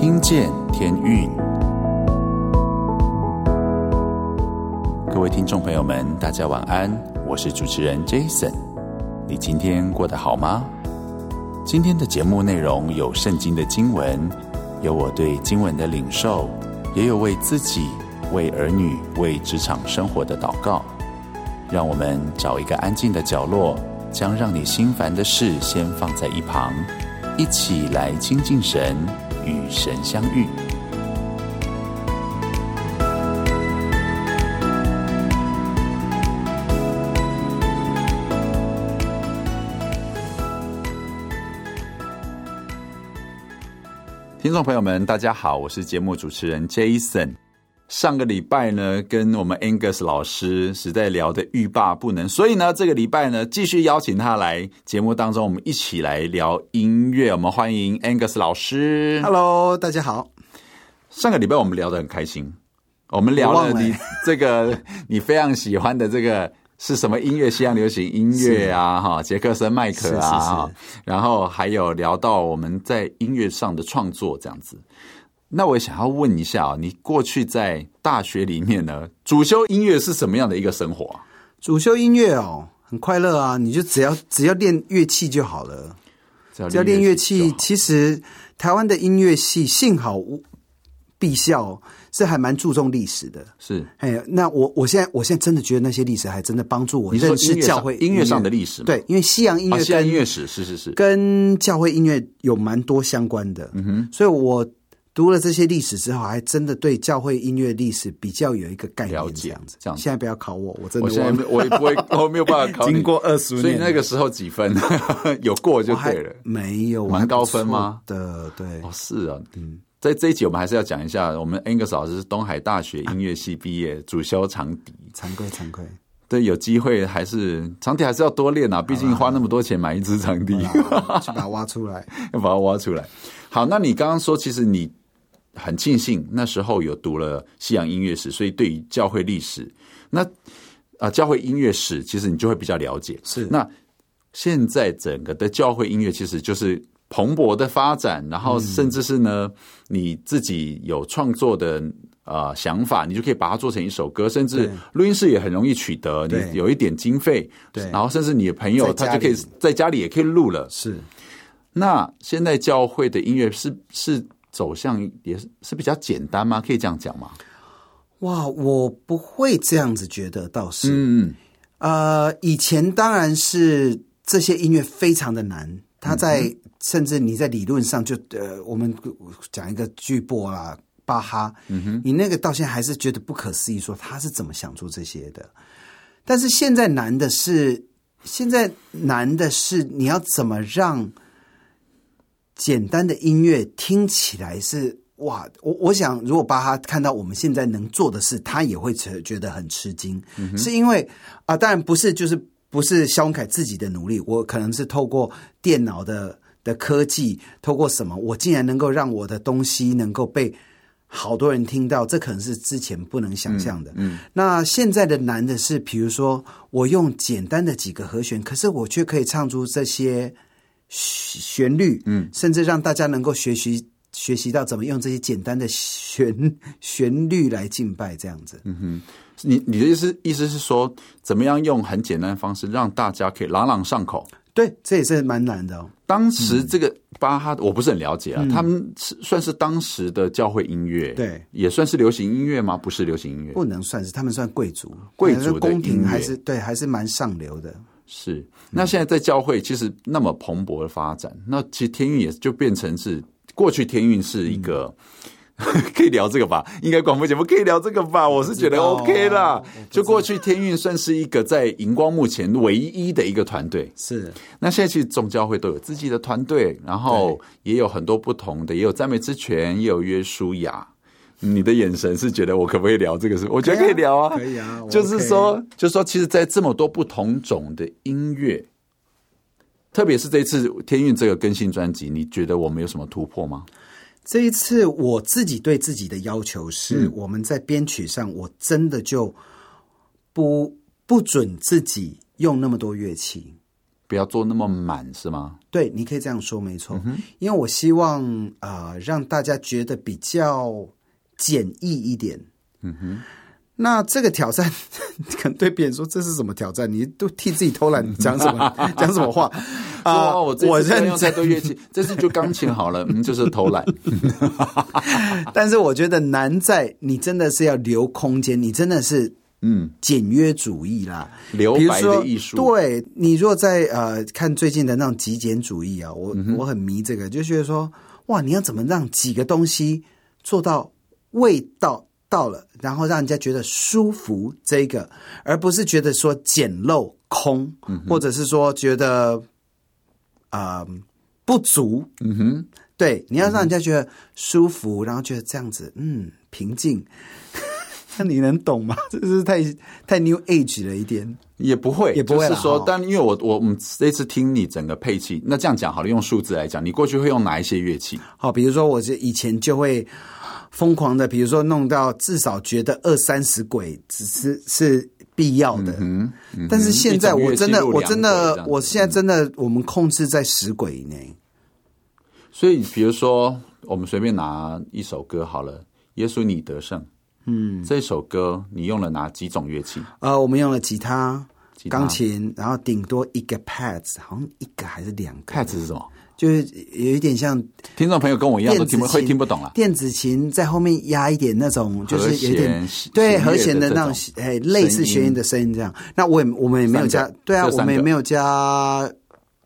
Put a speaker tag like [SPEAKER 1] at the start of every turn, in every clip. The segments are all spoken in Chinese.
[SPEAKER 1] 听见天运，各位听众朋友们，大家晚安，我是主持人 Jason。你今天过得好吗？今天的节目内容有圣经的经文，有我对经文的领受，也有为自己、为儿女、为职场生活的祷告。让我们找一个安静的角落，将让你心烦的事先放在一旁，一起来亲近神，与神相遇。听众朋友们，大家好，我是节目主持人 Jason。上个礼拜呢，跟我们 Angus 老师实在聊得欲罢不能，所以呢，这个礼拜呢，继续邀请他来节目当中，我们一起来聊音乐。我们欢迎 Angus 老师。
[SPEAKER 2] Hello，大家好。
[SPEAKER 1] 上个礼拜我们聊得很开心，我们聊了你这个你非常喜欢的这个是什么音乐？西洋流行音乐啊，哈，杰克森麦克啊，然后还有聊到我们在音乐上的创作这样子。那我想要问一下啊，你过去在大学里面呢，主修音乐是什么样的一个生活啊？
[SPEAKER 2] 主修音乐哦，很快乐啊，你就只要只要练乐器就好了。只要练乐器，其实台湾的音乐系幸好毕校是还蛮注重历史的。是，哎，那我我现在我现在真的觉得那些历史还真的帮助我认识教会
[SPEAKER 1] 音乐上的历史。
[SPEAKER 2] 对，因为西洋音乐、
[SPEAKER 1] 西洋音乐史是是是
[SPEAKER 2] 跟教会音乐有蛮多相关的。嗯哼，所以我。读了这些历史之后，还真的对教会音乐历史比较有一个概念。了解这样子，这样。现在不要考我，我真的我
[SPEAKER 1] 现在我也不会，我没有办法考你。
[SPEAKER 2] 经过二十年，
[SPEAKER 1] 所以那个时候几分？有过就对了。
[SPEAKER 2] 没有，
[SPEAKER 1] 蛮高分吗？
[SPEAKER 2] 的对。
[SPEAKER 1] 哦，是啊，嗯，在这一集我们还是要讲一下，我们 Angus 老师是东海大学音乐系毕业，主修长笛。
[SPEAKER 2] 惭愧，惭愧。
[SPEAKER 1] 对，有机会还是长笛还是要多练啊，毕竟花那么多钱买一支长笛，
[SPEAKER 2] 去把它挖出来，
[SPEAKER 1] 要 把它挖出来。好，那你刚刚说，其实你。很庆幸那时候有读了西洋音乐史，所以对于教会历史，那啊、呃、教会音乐史，其实你就会比较了解。是那现在整个的教会音乐其实就是蓬勃的发展，然后甚至是呢、嗯、你自己有创作的啊、呃、想法，你就可以把它做成一首歌，甚至录音室也很容易取得，你有一点经费，对，然后甚至你的朋友他就可以在家里也可以录了。是那现在教会的音乐是是。走向也是是比较简单吗？可以这样讲吗？
[SPEAKER 2] 哇，我不会这样子觉得，倒是，嗯，呃，以前当然是这些音乐非常的难，它在、嗯、甚至你在理论上就呃，我们讲一个巨波啦，巴哈，嗯哼，你那个到现在还是觉得不可思议，说他是怎么想出这些的？但是现在难的是，现在难的是你要怎么让。简单的音乐听起来是哇，我我想如果巴哈看到我们现在能做的事，他也会觉得很吃惊，嗯、是因为啊，当然不是，就是不是萧文凯自己的努力，我可能是透过电脑的的科技，透过什么，我竟然能够让我的东西能够被好多人听到，这可能是之前不能想象的。嗯，嗯，那现在的难的是，比如说我用简单的几个和弦，可是我却可以唱出这些。旋律，嗯，甚至让大家能够学习学习到怎么用这些简单的旋 旋律来敬拜，这样子。嗯哼，
[SPEAKER 1] 你你的意思意思是说，怎么样用很简单的方式让大家可以朗朗上口？
[SPEAKER 2] 对，这也是蛮难的哦。
[SPEAKER 1] 当时这个巴哈，我不是很了解啊，嗯、他们是算是当时的教会音乐，对，也算是流行音乐吗？不是流行音乐，
[SPEAKER 2] 不能算是，他们算贵族，
[SPEAKER 1] 贵族的
[SPEAKER 2] 宫廷还是对，还是蛮上流的。
[SPEAKER 1] 是，那现在在教会其实那么蓬勃的发展，嗯、那其实天运也就变成是过去天运是一个、嗯、可以聊这个吧？应该广播节目可以聊这个吧？我是觉得 OK 啦。就过去天运算是一个在荧光幕前唯一的一个团队。是，那现在其实众教会都有自己的团队，然后也有很多不同的，也有赞美之泉，也有约书亚。你的眼神是觉得我可不可以聊这个事？我觉得可以聊啊，可以啊。就是说就是说，其实，在这么多不同种的音乐，特别是这一次天韵这个更新专辑，你觉得我们有什么突破吗？
[SPEAKER 2] 这一次我自己对自己的要求是，我们在编曲上，我真的就不不准自己用那么多乐器。
[SPEAKER 1] 不要做那么满，是吗？
[SPEAKER 2] 对，你可以这样说，没错。嗯、因为我希望啊、呃，让大家觉得比较简易一点。嗯哼。那这个挑战，可能对别人说，这是什么挑战？你都替自己偷懒，讲什么 讲什么话啊？我我认用太多乐器，这次就钢琴好了，嗯，就是偷懒。但是我觉得难在你真的是要留空间，你真的是嗯简约主义啦，
[SPEAKER 1] 留白的艺术。
[SPEAKER 2] 对，你若在呃看最近的那种极简主义啊，我我很迷这个，就觉得说哇，你要怎么让几个东西做到味道？到了，然后让人家觉得舒服，这个，而不是觉得说简陋空，嗯、或者是说觉得啊、呃、不足。嗯哼，对，你要让人家觉得舒服，嗯、然后觉得这样子，嗯，平静。那 你能懂吗？这是太太 New Age 了一点，
[SPEAKER 1] 也不会，
[SPEAKER 2] 也不会
[SPEAKER 1] 是说，但因为我我们这次听你整个配器，那这样讲好了，用数字来讲，你过去会用哪一些乐器？
[SPEAKER 2] 好，比如说我是以前就会。疯狂的，比如说弄到至少觉得二三十轨只是是必要的，嗯嗯、但是现在我真的我真的我现在真的我们控制在十轨以内。
[SPEAKER 1] 所以比如说我们随便拿一首歌好了，《耶稣你得胜》，嗯，这首歌你用了哪几种乐器？
[SPEAKER 2] 呃，我们用了吉他、吉他钢琴，然后顶多一个 pads，好像一个还是两个
[SPEAKER 1] ？pads 是什么？
[SPEAKER 2] 就是有一点像
[SPEAKER 1] 听众朋友跟我一样都听不会听不懂了。
[SPEAKER 2] 电子琴在后面压一点那种，就是有点对和弦的那种，哎，类似弦音的声音这样。那我也我们也没有加，对啊，我们也没有加，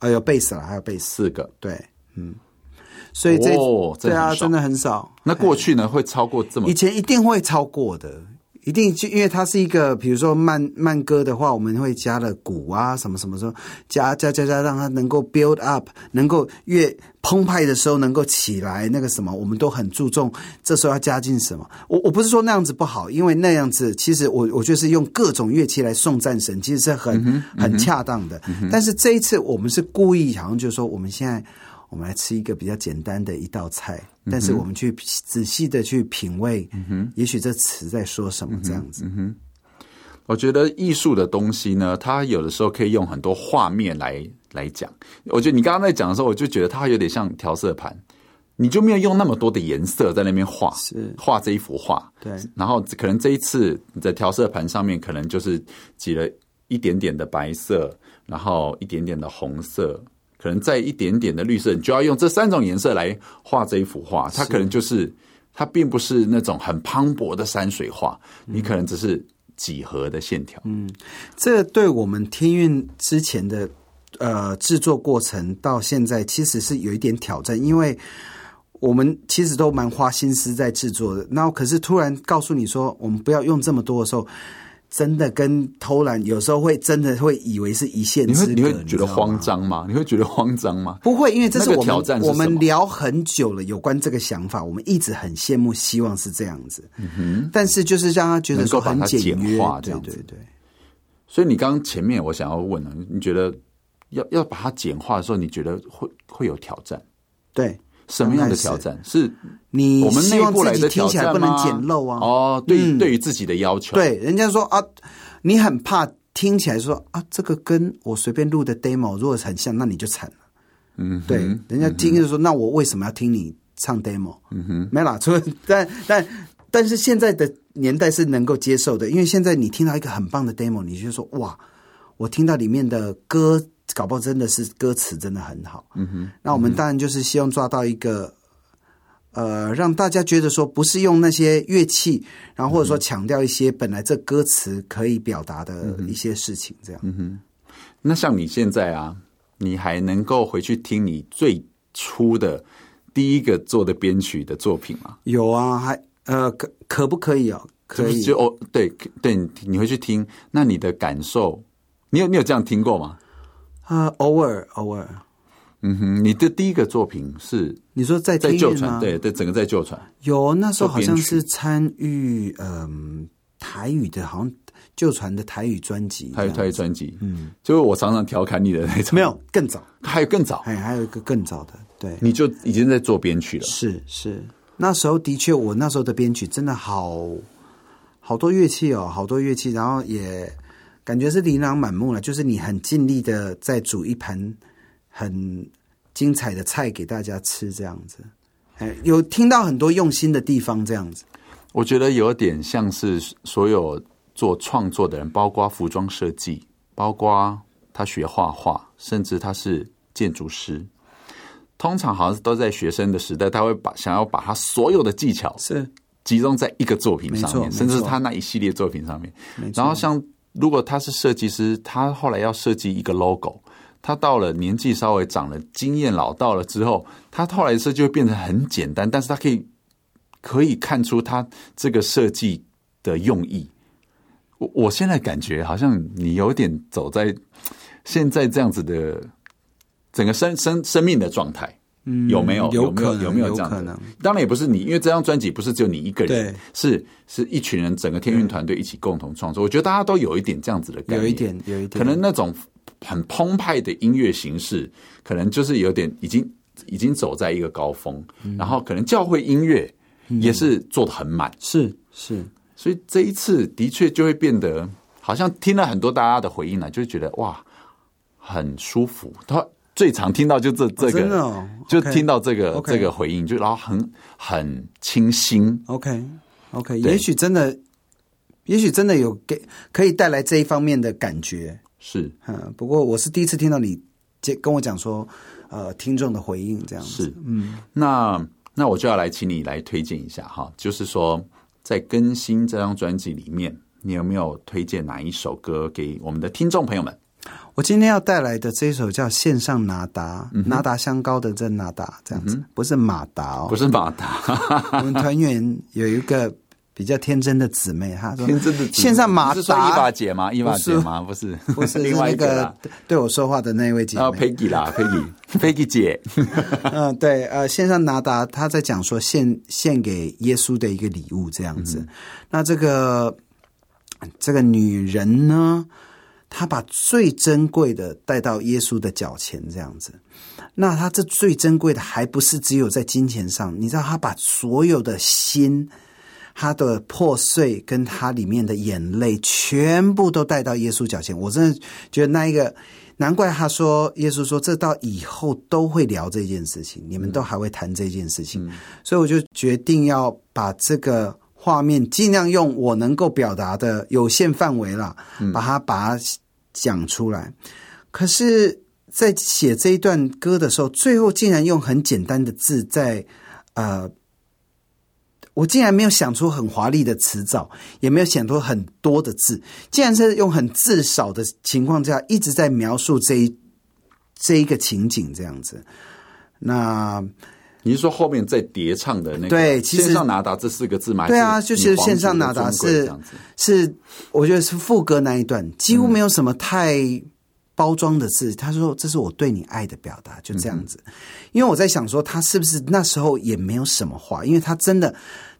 [SPEAKER 2] 哎呦贝斯了，还有贝斯
[SPEAKER 1] 四个，
[SPEAKER 2] 对，嗯，所以这对啊，真的很少。
[SPEAKER 1] 那过去呢会超过这么？
[SPEAKER 2] 以前一定会超过的。一定就因为它是一个，比如说慢慢歌的话，我们会加了鼓啊，什么什么时候加加加加，让它能够 build up，能够越澎湃的时候能够起来，那个什么，我们都很注重。这时候要加进什么？我我不是说那样子不好，因为那样子其实我我觉得是用各种乐器来送战神，其实是很、嗯、很恰当的。嗯、但是这一次我们是故意，好像就是说我们现在。我们来吃一个比较简单的一道菜，但是我们去仔细的去品味，嗯哼，也许这词在说什么这样子。嗯哼，
[SPEAKER 1] 我觉得艺术的东西呢，它有的时候可以用很多画面来来讲。我觉得你刚刚在讲的时候，我就觉得它有点像调色盘，你就没有用那么多的颜色在那边画，是画这一幅画。对，然后可能这一次你的调色盘上面，可能就是挤了一点点的白色，然后一点点的红色。可能再一点点的绿色，你就要用这三种颜色来画这一幅画。它可能就是，它并不是那种很磅礴的山水画，你可能只是几何的线条。
[SPEAKER 2] 嗯，这对我们天运之前的呃制作过程到现在，其实是有一点挑战，因为我们其实都蛮花心思在制作的。那可是突然告诉你说，我们不要用这么多的时候。真的跟偷懒，有时候会真的会以为是一线之隔，
[SPEAKER 1] 你会你会觉得慌张吗？你会觉得慌张吗？
[SPEAKER 2] 不会，因为这是我们挑战。我们聊很久了，有关这个想法，我们一直很羡慕，希望是这样子。嗯哼。但是就是让他觉得说很简约，这样子。对对对。
[SPEAKER 1] 所以你刚刚前面我想要问了，你觉得要要把它简化的时候，你觉得会会有挑战？
[SPEAKER 2] 对。
[SPEAKER 1] 什么样的挑战？是
[SPEAKER 2] 你
[SPEAKER 1] 我们内部来的挑战吗？
[SPEAKER 2] 听起来不能简陋啊！
[SPEAKER 1] 哦，对，嗯、对于自己的要求，
[SPEAKER 2] 对，人家说啊，你很怕听起来说啊，这个跟我随便录的 demo 如果很像，那你就惨了。嗯，对，人家听就说，嗯、那我为什么要听你唱 demo？嗯哼，没啦，错。但但但是现在的年代是能够接受的，因为现在你听到一个很棒的 demo，你就说哇，我听到里面的歌。搞不好真的是歌词真的很好，嗯哼。那我们当然就是希望抓到一个，嗯、呃，让大家觉得说不是用那些乐器，然后或者说强调一些本来这歌词可以表达的一些事情，这样。嗯哼。
[SPEAKER 1] 那像你现在啊，你还能够回去听你最初的第一个做的编曲的作品吗？
[SPEAKER 2] 有啊，还呃，可可不可以哦？可以。
[SPEAKER 1] 就哦，对对，你回去听，那你的感受，你有你有这样听过吗？
[SPEAKER 2] 啊，偶尔偶尔，
[SPEAKER 1] 嗯哼，你的第一个作品是
[SPEAKER 2] 你说在
[SPEAKER 1] 在旧传，对对，整个在旧传。
[SPEAKER 2] 有那时候好像是参与嗯台语的，好像旧传的台语专辑，
[SPEAKER 1] 台语台语专辑，嗯，就是我常常调侃你的那种，
[SPEAKER 2] 没有更早，
[SPEAKER 1] 还有更早，
[SPEAKER 2] 还还有一个更早的，对，
[SPEAKER 1] 你就已经在做编曲了，
[SPEAKER 2] 是是，那时候的确，我那时候的编曲真的好好多乐器哦，好多乐器，然后也。感觉是琳琅满目了，就是你很尽力的在煮一盘很精彩的菜给大家吃，这样子。哎，有听到很多用心的地方，这样子。
[SPEAKER 1] 我觉得有点像是所有做创作的人，包括服装设计，包括他学画画，甚至他是建筑师。通常好像都在学生的时代，他会把想要把他所有的技巧是集中在一个作品上面，甚至他那一系列作品上面。然后像如果他是设计师，他后来要设计一个 logo，他到了年纪稍微长了、经验老道了之后，他后来设计会变得很简单，但是他可以可以看出他这个设计的用意。我我现在感觉好像你有点走在现在这样子的。整个生生生命的状态，嗯，有没有有没有有没有这样的？当然也不是你，因为这张专辑不是只有你一个人，是是一群人，整个天韵团队一起共同创作。我觉得大家都有一点这样子的感觉，
[SPEAKER 2] 有一点有一点，
[SPEAKER 1] 可能那种很澎湃的音乐形式，可能就是有点已经已经走在一个高峰。然后可能教会音乐也是做的很满，
[SPEAKER 2] 是是，
[SPEAKER 1] 所以这一次的确就会变得好像听了很多大家的回应呢，就会觉得哇，很舒服。他。最常听到就这这个，哦哦 okay, 就听到这个 okay, 这个回应，就然后很很清新。
[SPEAKER 2] OK OK，也许真的，也许真的有给可以带来这一方面的感觉。
[SPEAKER 1] 是，
[SPEAKER 2] 嗯，不过我是第一次听到你跟我讲说，呃，听众的回应这样子。
[SPEAKER 1] 是，嗯，那那我就要来请你来推荐一下哈，就是说在更新这张专辑里面，你有没有推荐哪一首歌给我们的听众朋友们？
[SPEAKER 2] 我今天要带来的这一首叫《线上拿达》，拿达香膏的这拿达这样子，嗯、不是马达哦，
[SPEAKER 1] 不是马达。
[SPEAKER 2] 我们团员有一个比较天真的姊妹，她说：“
[SPEAKER 1] 天真的
[SPEAKER 2] 线上马达，是说
[SPEAKER 1] 伊娃姐吗？伊娃姐吗？不是，
[SPEAKER 2] 不是 另外一个对我说话的那位姐妹。
[SPEAKER 1] 啊，Peggy 啦，Peggy，Peggy 姐。
[SPEAKER 2] 嗯，对，呃，线上拿达，他在讲说献献给耶稣的一个礼物这样子。嗯、那这个这个女人呢？他把最珍贵的带到耶稣的脚前，这样子。那他这最珍贵的还不是只有在金钱上，你知道，他把所有的心、他的破碎跟他里面的眼泪，全部都带到耶稣脚前。我真的觉得那一个，难怪他说，耶稣说，这到以后都会聊这件事情，你们都还会谈这件事情。嗯、所以我就决定要把这个画面尽量用我能够表达的有限范围了，嗯、把它把它。讲出来，可是，在写这一段歌的时候，最后竟然用很简单的字在，呃，我竟然没有想出很华丽的词藻，也没有想出很多的字，竟然是用很字少的情况下，一直在描述这一这一个情景这样子。那
[SPEAKER 1] 你是说后面在叠唱的那个？
[SPEAKER 2] 对，其实
[SPEAKER 1] 线上拿达这四个字嘛？
[SPEAKER 2] 对啊，就是线上拿达是是，我觉得是副歌那一段，几乎没有什么太包装的字。嗯、他说：“这是我对你爱的表达。”就这样子。嗯、因为我在想说，他是不是那时候也没有什么话？因为他真的，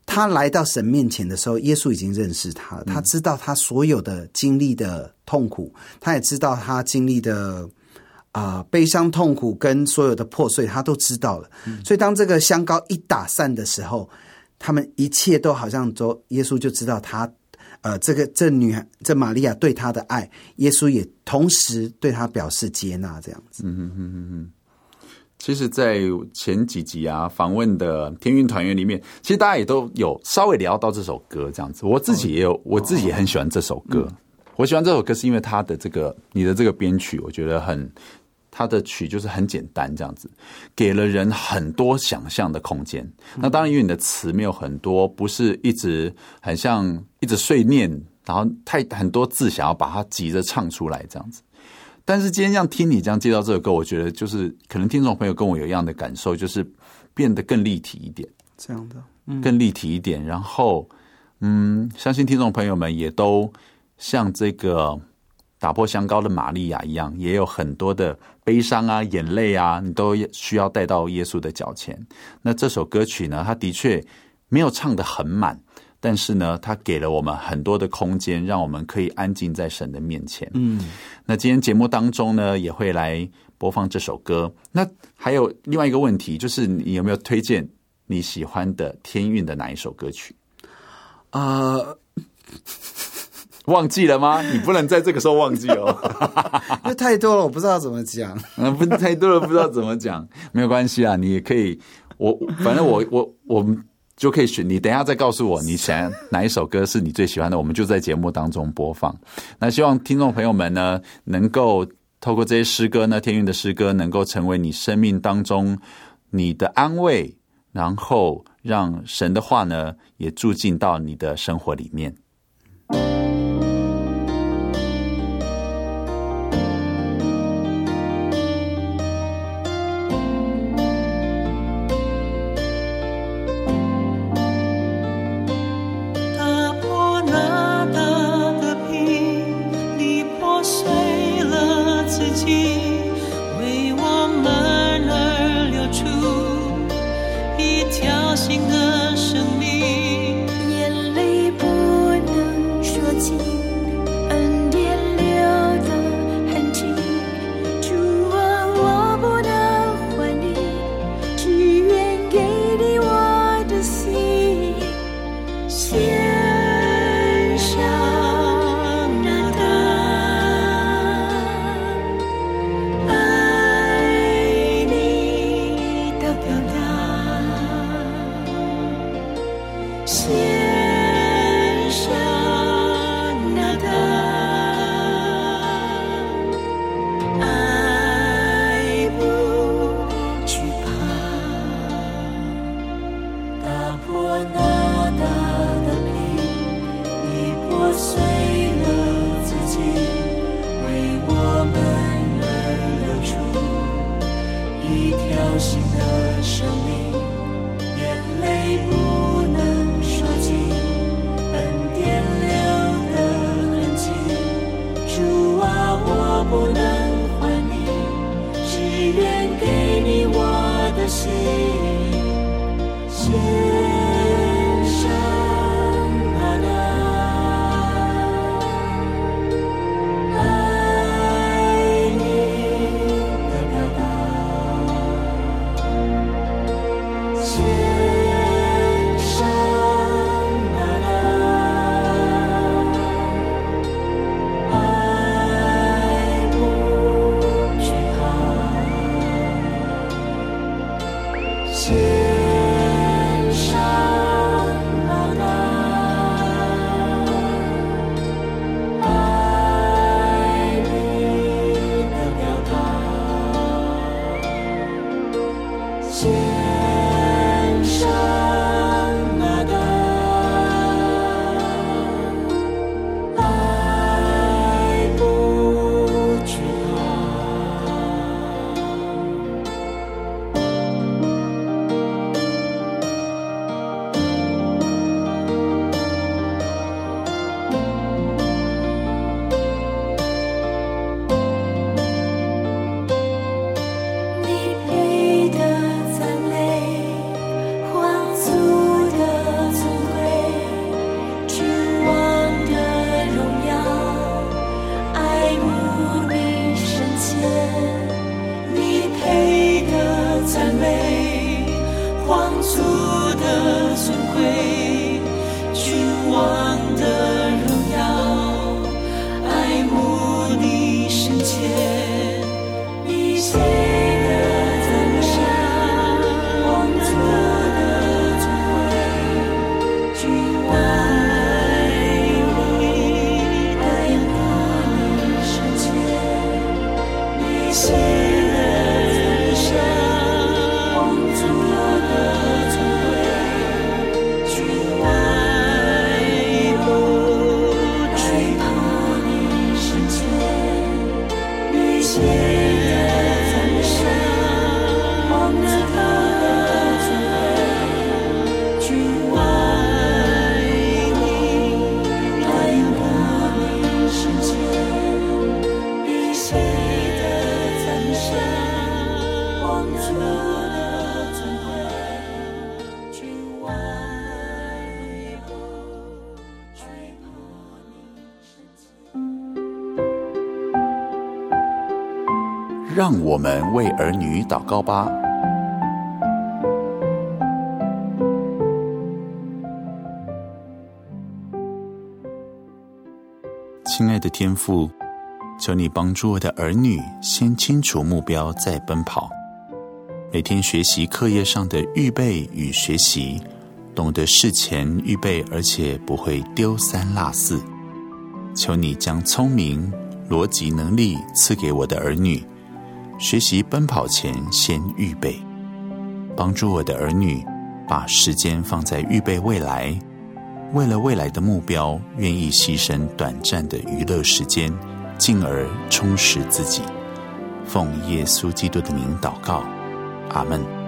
[SPEAKER 2] 他来到神面前的时候，耶稣已经认识他了，他知道他所有的经历的痛苦，他也知道他经历的。啊、呃，悲伤、痛苦跟所有的破碎，他都知道了。嗯、所以当这个香膏一打散的时候，他们一切都好像都，耶稣就知道他，呃，这个这女孩这玛利亚对他的爱，耶稣也同时对他表示接纳，这样子。嗯嗯嗯嗯嗯。
[SPEAKER 1] 其实，在前几集啊访问的天运团员里面，其实大家也都有稍微聊到这首歌，这样子。我自己也有，哦、我自己也很喜欢这首歌。嗯、我喜欢这首歌是因为他的这个你的这个编曲，我觉得很。他的曲就是很简单，这样子，给了人很多想象的空间。那当然，因为你的词没有很多，不是一直很像一直碎念，然后太很多字想要把它急着唱出来这样子。但是今天这样听你这样介绍这首歌，我觉得就是可能听众朋友跟我有一样的感受，就是变得更立体一点，
[SPEAKER 2] 这样的，
[SPEAKER 1] 嗯，更立体一点。然后，嗯，相信听众朋友们也都像这个。打破香膏的玛利亚一样，也有很多的悲伤啊、眼泪啊，你都需要带到耶稣的脚前。那这首歌曲呢，它的确没有唱得很满，但是呢，它给了我们很多的空间，让我们可以安静在神的面前。嗯，那今天节目当中呢，也会来播放这首歌。那还有另外一个问题，就是你有没有推荐你喜欢的天韵的哪一首歌曲？
[SPEAKER 2] 啊。Uh
[SPEAKER 3] 忘记了吗？你不能在这个时候忘记哦，
[SPEAKER 2] 因为太多了，我不知道怎么讲。
[SPEAKER 3] 嗯，不太多了，不知道怎么讲，没有关系啊，你也可以，我反正我我我们就可以选。你等一下再告诉我，你想哪一首歌是你最喜欢的，我们就在节目当中播放。那希望听众朋友们呢，能够透过这些诗歌呢，天韵的诗歌，能够成为你生命当中你的安慰，然后让神的话呢，也住进到你的生活里面。不能还你，只愿给你我的心。我们为儿女祷告吧。
[SPEAKER 1] 亲爱的天父，求你帮助我的儿女先清楚目标再奔跑，每天学习课业上的预备与学习，懂得事前预备，而且不会丢三落四。求你将聪明、逻辑能力赐给我的儿女，学习奔跑前先预备，帮助我的儿女把时间放在预备未来，为了未来的目标，愿意牺牲短暂的娱乐时间，进而充实自己。奉耶稣基督的名祷告，阿
[SPEAKER 4] 门。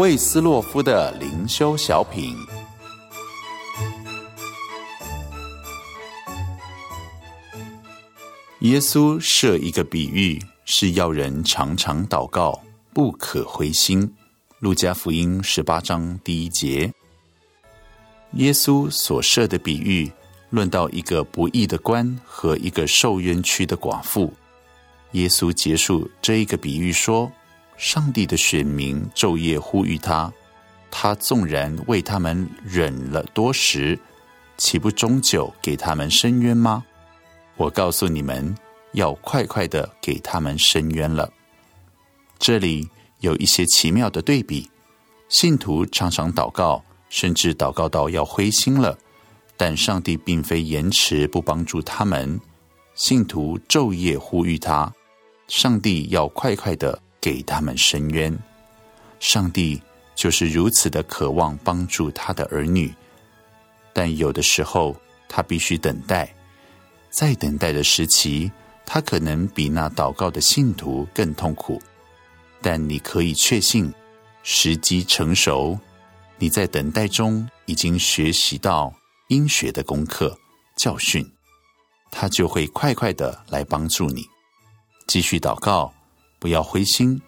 [SPEAKER 1] 魏斯洛夫的灵修小品。耶稣设一个比喻，是要人常常祷告，不可灰心。路加福音十八章第一节。耶稣所设的比喻，论到一个不义的官和一个受冤屈的寡妇。耶稣结束这一个比喻说：“上帝的选民昼夜呼吁他，他纵然为他们忍了多时，岂不终久给他们伸冤吗？”我告诉你们，要快快的给他们伸冤了。这里有一些奇妙的对比：信徒常常祷告，甚至祷告到要灰心了，但上帝并非延迟不帮助他们。信徒昼夜呼吁他，上帝要快快的给他们伸冤。上帝就是如此的渴望帮助他的儿女，但有的时候他必须等待。在等待的时期，他可能比那祷告的信徒更痛苦，但你可以确信，时机成熟，你在等待中已经学习到应学的功课教训，他就会快快的来帮助你。继续祷告，不要灰心，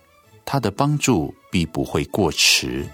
[SPEAKER 1] 他的帮助必不
[SPEAKER 5] 会过迟。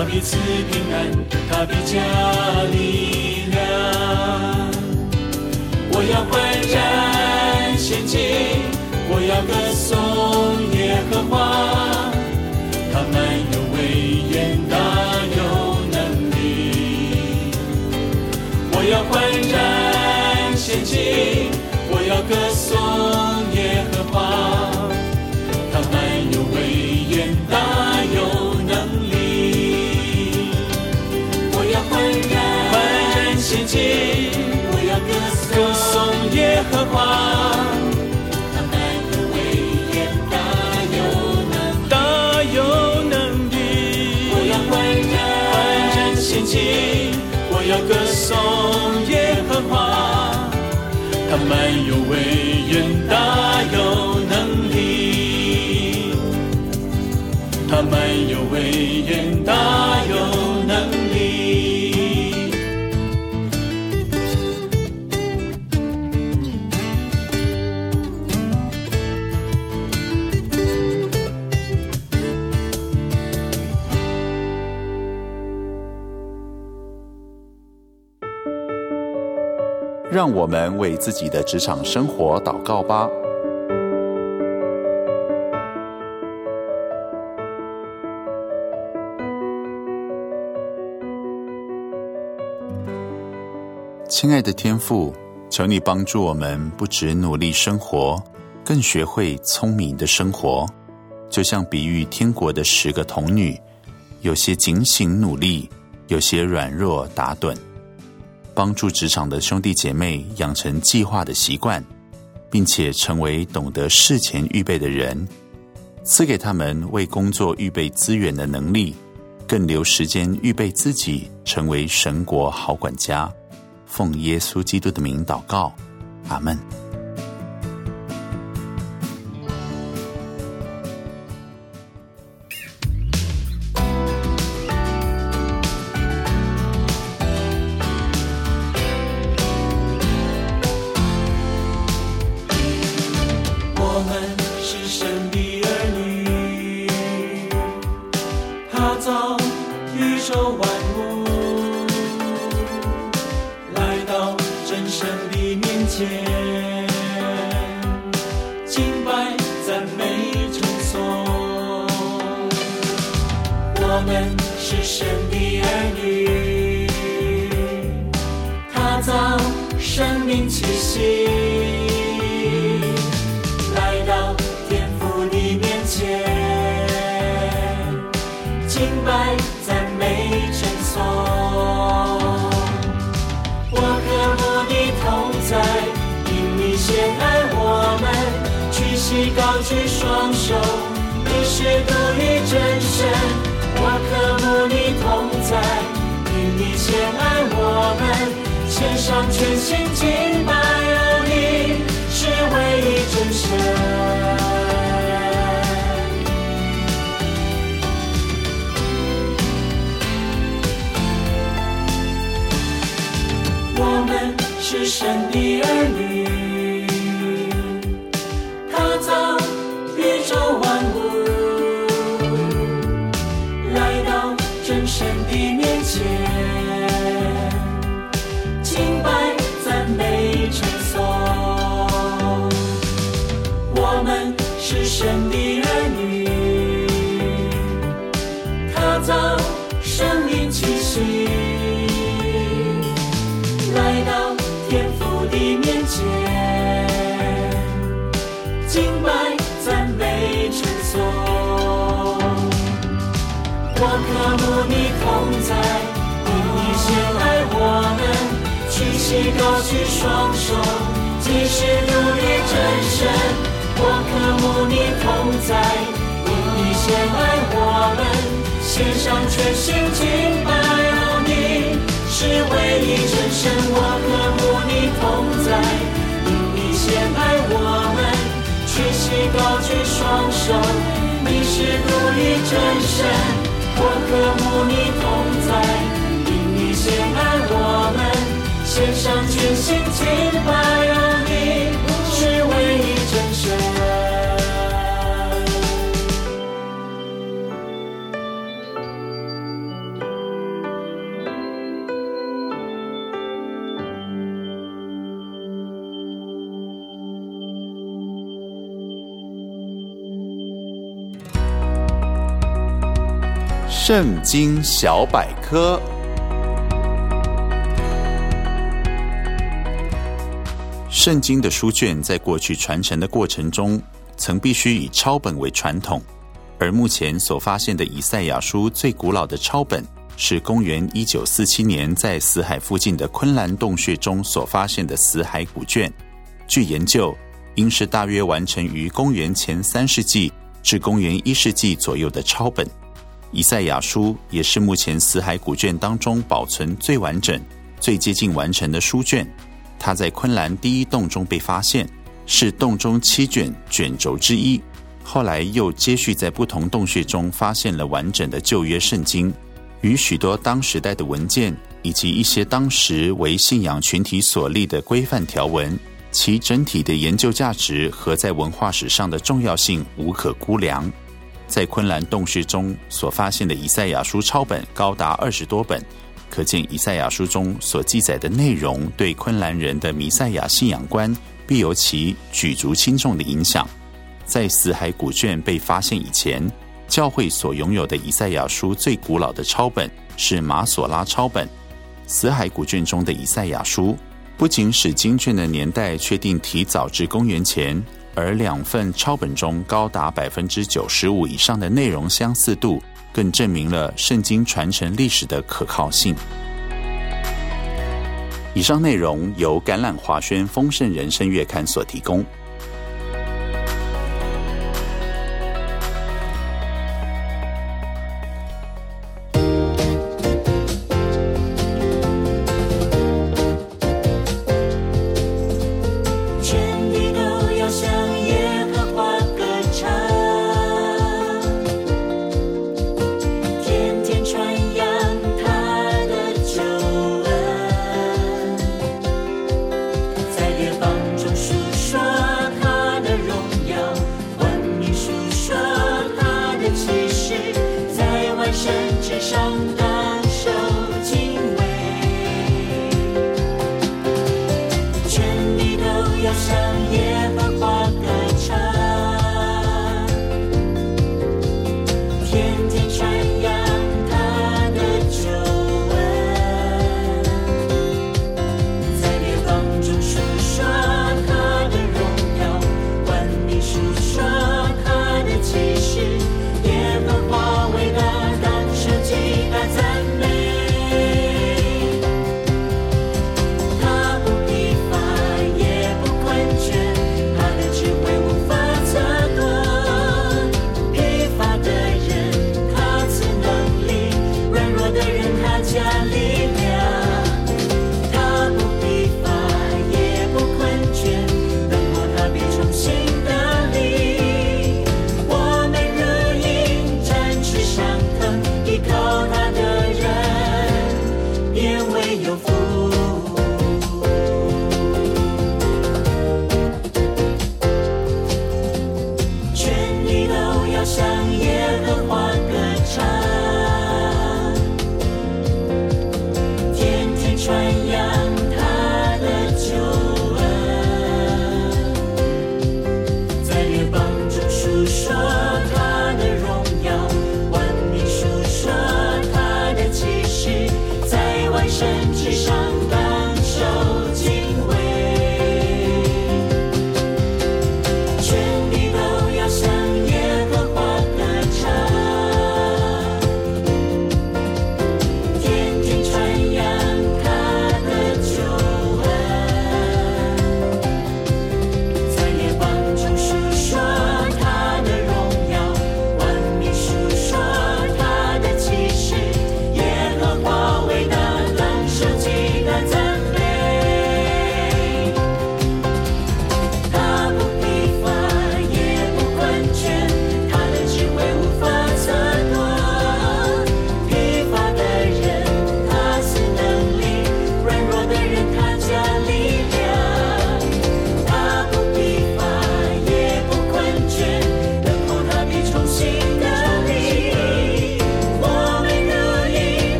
[SPEAKER 5] 他彼此平安，他必加力量。我要欢然献祭，我要歌颂耶和华，他满有威严，大有能力。我要欢然献祭，我要歌颂耶和华，他满有威严，大有能大有能力。我要欢然欢然献祭。我要歌颂耶和华，他满有伟
[SPEAKER 1] 让我们为自己的职场生活祷告吧。亲爱的天父，求你帮助我们，不只努力生活，更学会聪明的生活。就像比喻天国的十个童女，有些警醒努力，有些软弱打盹，帮助职场的兄弟姐妹养成计划的习惯，并且成为懂得事前预备的人，赐给他们为工作预备资源的能力，更留时间预备自己成为神国好管家。奉耶稣基督的名祷告，阿门。
[SPEAKER 6] 神的面前。高举双手，继续努力真神。我渴慕你同在，因你先爱我们，献上全心敬拜。哦，你是唯一真神。我渴慕你同在，因你先爱我们，屈膝高举双手，你是独一真神。我渴慕你同在，因你先爱我们。献上全心敬拜，有你是唯一真神。
[SPEAKER 1] 圣经小百科。圣经的书卷在过去传承的过程中，曾必须以抄本为传统。而目前所发现的以赛亚书最古老的抄本，是公元一九四七年在死海附近的昆兰洞穴中所发现的死海古卷。据研究，应是大约完成于公元前三世纪至公元一世纪左右的抄本。以赛亚书也是目前死海古卷当中保存最完整、最接近完成的书卷。它在昆兰第一洞中被发现，是洞中七卷卷轴之一。后来又接续在不同洞穴中发现了完整的旧约圣经，与许多当时代的文件以及一些当时为信仰群体所立的规范条文，其整体的研究价值和在文化史上的重要性无可估量。在昆兰洞穴中所发现的以赛亚书抄本高达二十多本。可见以赛亚书中所记载的内容，对昆兰人的弥赛亚信仰观必有其举足轻重的影响。在死海古卷被发现以前，教会所拥有的以赛亚书最古老的抄本是马索拉抄本。死海古卷中的以赛亚书不仅使经卷的年代确定提早至公元前，
[SPEAKER 6] 而两份抄本中高达百分之九十五以上的内容相似度，更证明了圣经传承历史的可靠性。以上内容由橄榄华轩丰盛人生月刊所提供。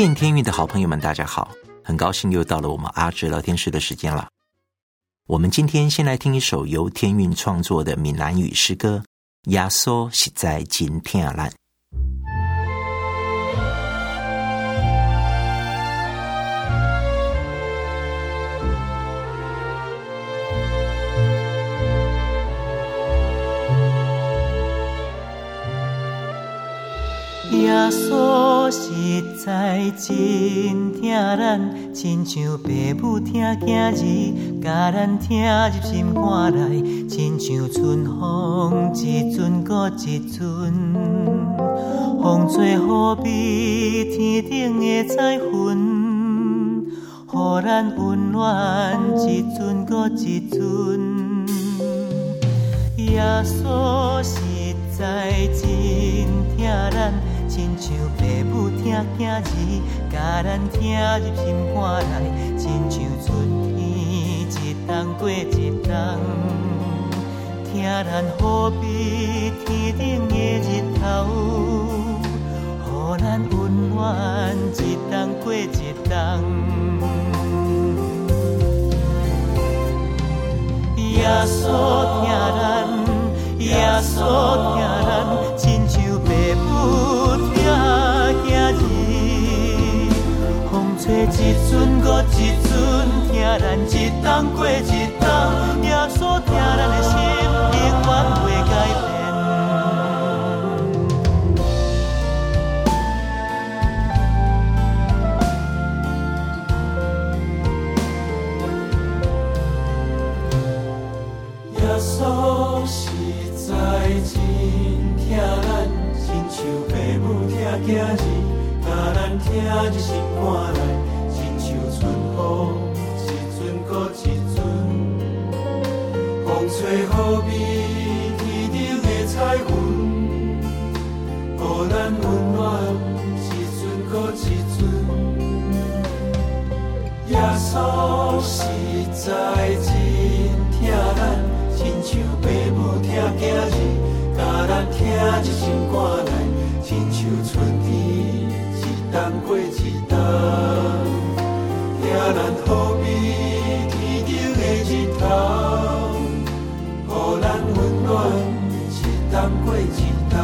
[SPEAKER 7] 见天运的好朋友们，大家好，很高兴又到了我们阿哲聊天室的时间了。我们今天先来听一首由天运创作的闽南语诗歌《耶稣实在今天
[SPEAKER 8] 啊，来实在真疼咱，亲像父母疼囝儿，甲咱疼入心肝内，亲像春风一阵过一阵，风吹雨比天顶的彩云，予咱温暖一阵过一阵。耶稣实在真疼咱。亲像父母疼囝儿，甲咱疼入心肝内，亲像春天一冬过一冬，疼咱好比天顶的日头，予咱温暖一冬过一冬。耶稣疼咱，耶稣疼咱，一阵又一阵，疼咱一冬过一冬，耶稣疼咱的心永远袂母疼囝儿，甲咱听入心肝内。最好比天顶的彩云，予咱温暖一阵过一阵。耶稣实在真疼咱，亲像爸母疼囝儿，甲咱疼入心肝内，像春天一冬过一冬，疼咱好比天顶的日头。予咱温暖一冬过一冬，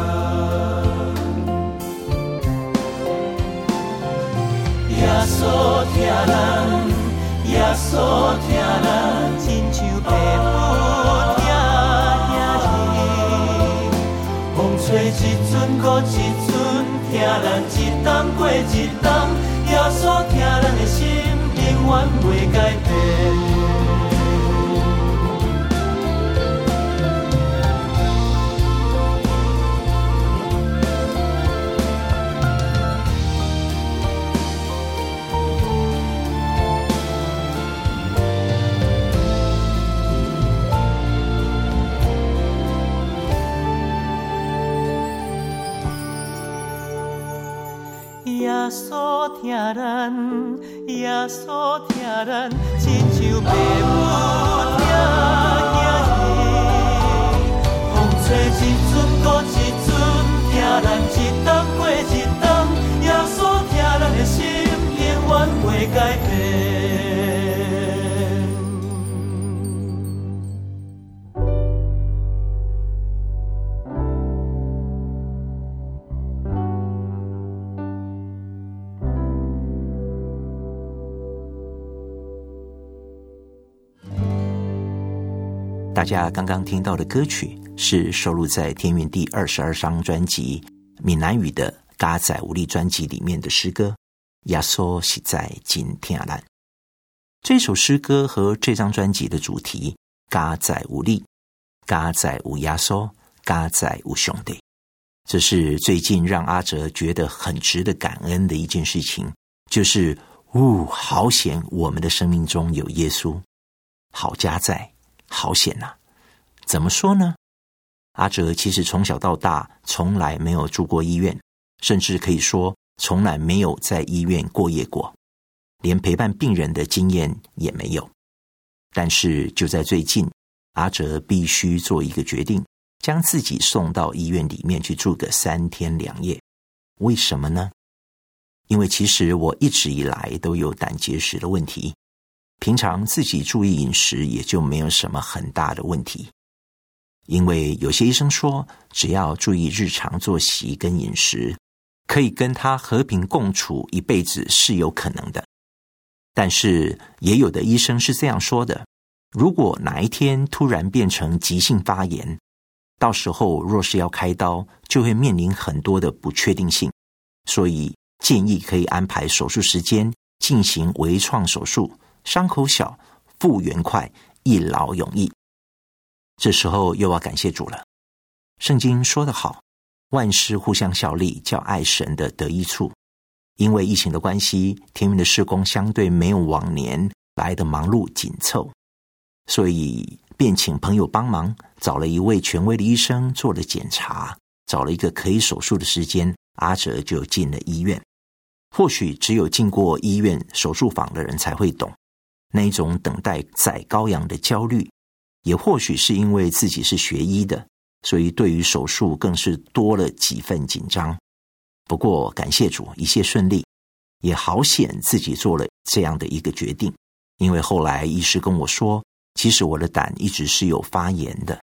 [SPEAKER 8] 耶稣疼咱，耶稣疼咱，亲像爸母疼囝儿。风吹一阵过一阵疼咱一冬过一冬，耶稣疼咱的心永远袂改变。疼咱，耶稣疼咱，亲像父母疼囝儿。风吹一阵过一阵，疼咱一冬过一冬，耶稣疼咱的心永远袂改变。
[SPEAKER 7] 大家刚刚听到的歌曲是收录在天韵第二十二张专辑闽南语的《嘎仔无力》专辑里面的诗歌《耶稣实在真疼咱》。这首诗歌和这张专辑的主题“嘎仔无力”、“嘎仔无压缩”、“嘎仔无兄弟”，这是最近让阿哲觉得很值得感恩的一件事情，就是“呜，好险，我们的生命中有耶稣，好家在。”好险呐！怎么说呢？阿哲其实从小到大从来没有住过医院，甚至可以说从来没有在医院过夜过，连陪伴病人的经验也没有。但是就在最近，阿哲必须做一个决定，将自己送到医院里面去住个三天两夜。为什么呢？因为其实我一直以来都有胆结石的问题。平常自己注意饮食也就没有什么很大的问题，因为有些医生说，只要注意日常作息跟饮食，可以跟他和平共处一辈子是有可能的。但是也有的医生是这样说的：如果哪一天突然变成急性发炎，到时候若是要开刀，就会面临很多的不确定性，所以建议可以安排手术时间。进行微创手术，伤口小，复原快，一劳永逸。这时候又要感谢主了。圣经说得好，万事互相效力，叫爱神的得益处。因为疫情的关系，天运的施工相对没有往年来的忙碌紧凑，所以便请朋友帮忙，找了一位权威的医生做了检查，找了一个可以手术的时间，阿哲就进了医院。或许只有进过医院手术房的人才会懂那种等待宰羔羊的焦虑，也或许是因为自己是学医的，所以对于手术更是多了几分紧张。不过感谢主，一切顺利，也好险自己做了这样的一个决定。因为后来医师跟我说，其实我的胆一直是有发炎的，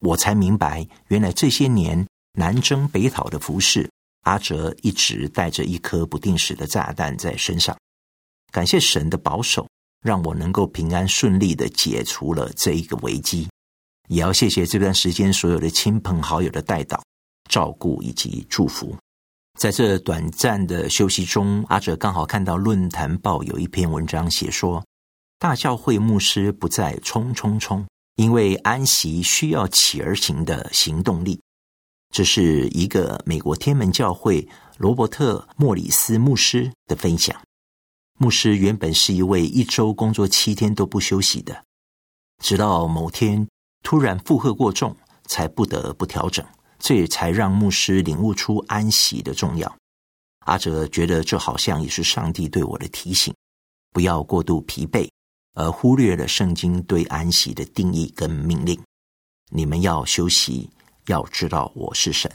[SPEAKER 7] 我才明白原来这些年南征北讨的服侍，阿哲一直带着一颗不定时的炸弹在身上。感谢神的保守，让我能够平安顺利的解除了这一个危机。也要谢谢这段时间所有的亲朋好友的带导、照顾以及祝福。在这短暂的休息中，阿哲刚好看到论坛报有一篇文章，写说大教会牧师不再冲冲冲，因为安息需要起而行的行动力。这是一个美国天门教会罗伯特莫里斯牧师的分享。牧师原本是一位一周工作七天都不休息的，直到某天突然负荷过重，才不得不调整。这也才让牧师领悟出安息的重要。阿哲觉得这好像也是上帝对我的提醒，不要过度疲惫，而忽略了圣经对安息的定义跟命令。你们要休息，要知道我是神。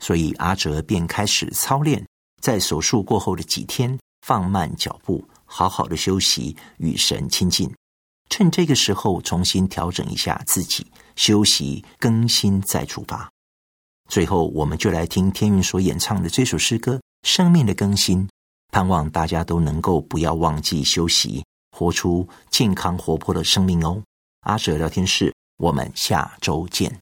[SPEAKER 7] 所以阿哲便开始操练，在手术过后的几天，放慢脚步，好好的休息，与神亲近。趁这个时候重新调整一下自己，休息更新再出发。最后，我们就来听天韵所演唱的这首诗歌《生命的更新》，盼望大家都能够不要忘记休息，活出健康活泼的生命哦。阿哲聊天室，我们下周见。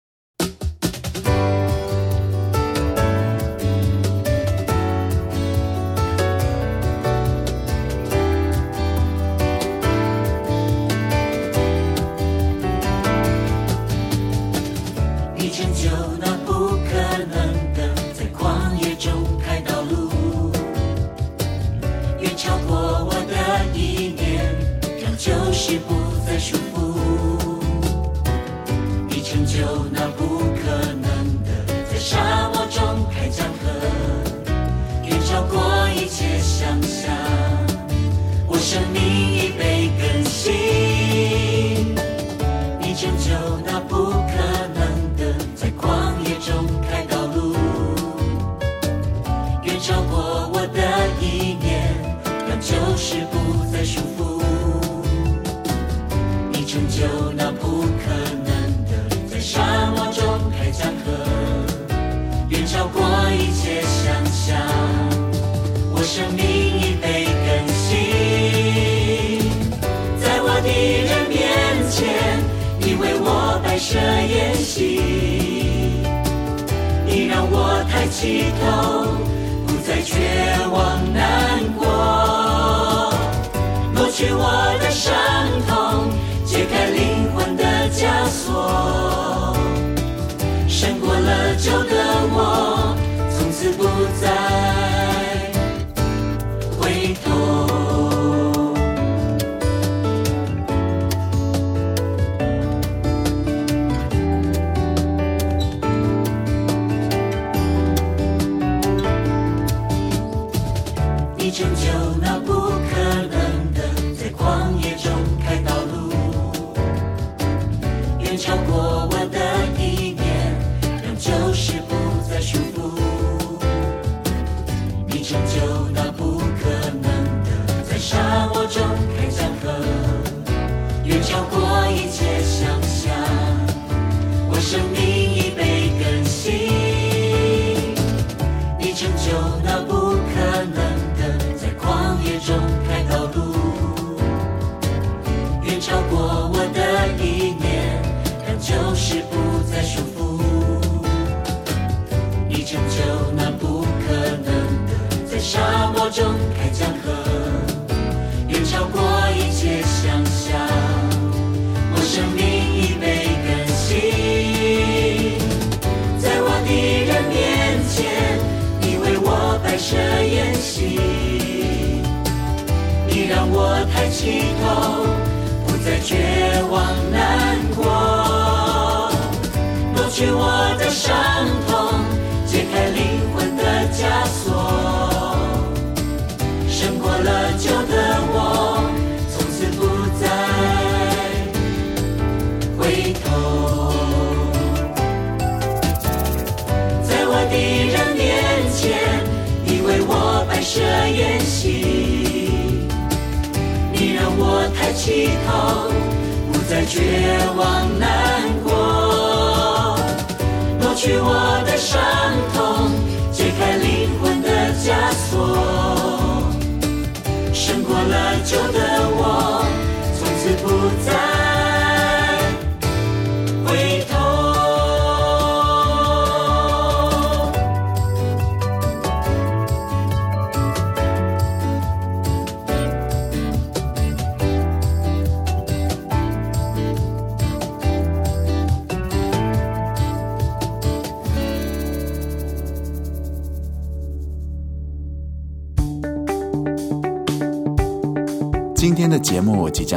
[SPEAKER 6] 低头，不再绝望难过，抹去我的伤痛，解开灵魂的枷锁，胜过了旧的我，了旧的